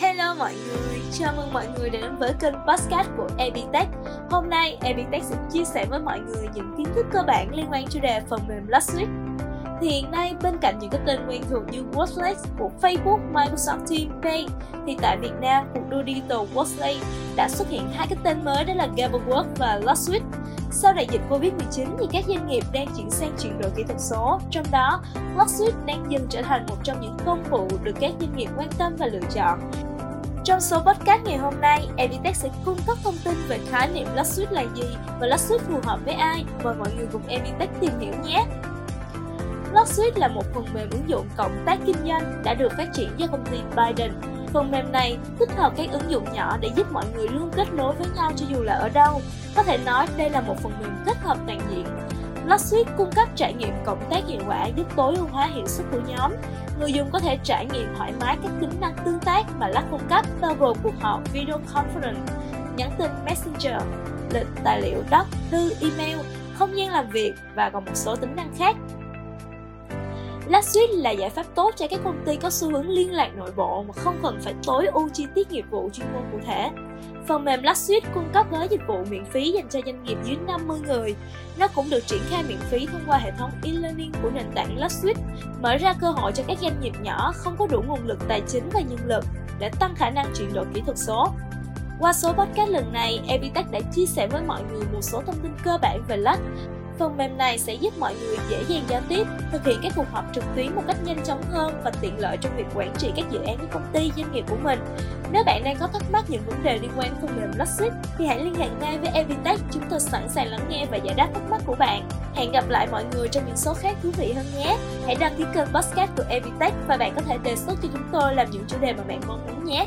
Hello mọi người, chào mừng mọi người đến với kênh podcast của Abitech. Hôm nay Abitech sẽ chia sẻ với mọi người những kiến thức cơ bản liên quan chủ đề phần mềm Last Thì hiện nay bên cạnh những cái tên quen thuộc như Workplace của Facebook, Microsoft Teams, Pay thì tại Việt Nam cuộc đua Digital Workplace đã xuất hiện hai cái tên mới đó là Gaberwork và Last Sau đại dịch Covid-19 thì các doanh nghiệp đang chuyển sang chuyển đổi kỹ thuật số, trong đó Luxuit đang dần trở thành một trong những công cụ được các doanh nghiệp quan tâm và lựa chọn. Trong số podcast ngày hôm nay, Editech sẽ cung cấp thông tin về khái niệm Luxuit là gì và Luxuit phù hợp với ai. Mời mọi người cùng Editech tìm hiểu nhé! Luxuit là một phần mềm ứng dụng cộng tác kinh doanh đã được phát triển do công ty Biden Phần mềm này tích hợp các ứng dụng nhỏ để giúp mọi người luôn kết nối với nhau cho dù là ở đâu. Có thể nói đây là một phần mềm kết hợp toàn diện. Lotsuite cung cấp trải nghiệm cộng tác hiệu quả giúp tối ưu hóa hiệu suất của nhóm. Người dùng có thể trải nghiệm thoải mái các tính năng tương tác mà Lux cung cấp bao gồm cuộc họp video conference, nhắn tin Messenger, lịch tài liệu doc, thư, email, không gian làm việc và còn một số tính năng khác LastSuite là giải pháp tốt cho các công ty có xu hướng liên lạc nội bộ mà không cần phải tối ưu chi tiết nghiệp vụ chuyên môn cụ thể. Phần mềm LastSuite cung cấp gói dịch vụ miễn phí dành cho doanh nghiệp dưới 50 người. Nó cũng được triển khai miễn phí thông qua hệ thống e-learning của nền tảng LastSuite, mở ra cơ hội cho các doanh nghiệp nhỏ không có đủ nguồn lực tài chính và nhân lực để tăng khả năng chuyển đổi kỹ thuật số. Qua số podcast lần này, Epitech đã chia sẻ với mọi người một số thông tin cơ bản về Lux Phần mềm này sẽ giúp mọi người dễ dàng giao tiếp, thực hiện các cuộc họp trực tuyến một cách nhanh chóng hơn và tiện lợi trong việc quản trị các dự án của công ty, doanh nghiệp của mình. Nếu bạn đang có thắc mắc những vấn đề liên quan phần mềm Logic thì hãy liên hệ ngay với Evitech, chúng tôi sẵn sàng lắng nghe và giải đáp thắc mắc của bạn. Hẹn gặp lại mọi người trong những số khác thú vị hơn nhé. Hãy đăng ký kênh podcast của Evitech và bạn có thể đề xuất cho chúng tôi làm những chủ đề mà bạn mong muốn nhé.